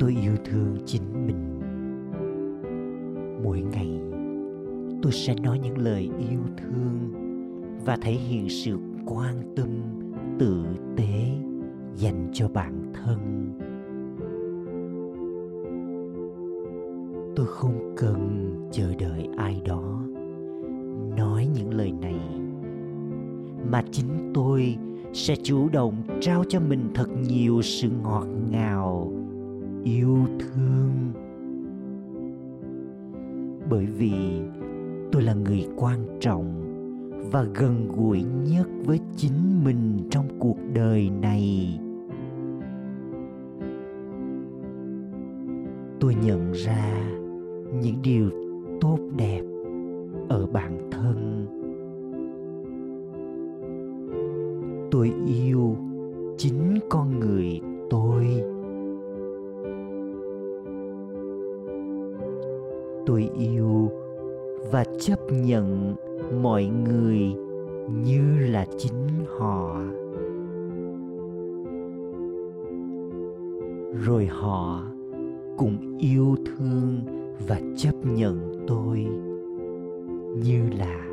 tôi yêu thương chính mình. Mỗi ngày, tôi sẽ nói những lời yêu thương và thể hiện sự quan tâm, tử tế dành cho bản thân. Tôi không cần chờ đợi ai đó nói những lời này, mà chính tôi sẽ chủ động trao cho mình thật nhiều sự ngọt ngào, yêu thương. Bởi vì tôi là người quan trọng và gần gũi nhất với chính mình trong cuộc đời này. Tôi nhận ra những điều tốt đẹp ở bản thân. Tôi yêu chính con người tôi. Tôi yêu và chấp nhận mọi người như là chính họ. Rồi họ cũng yêu thương và chấp nhận tôi như là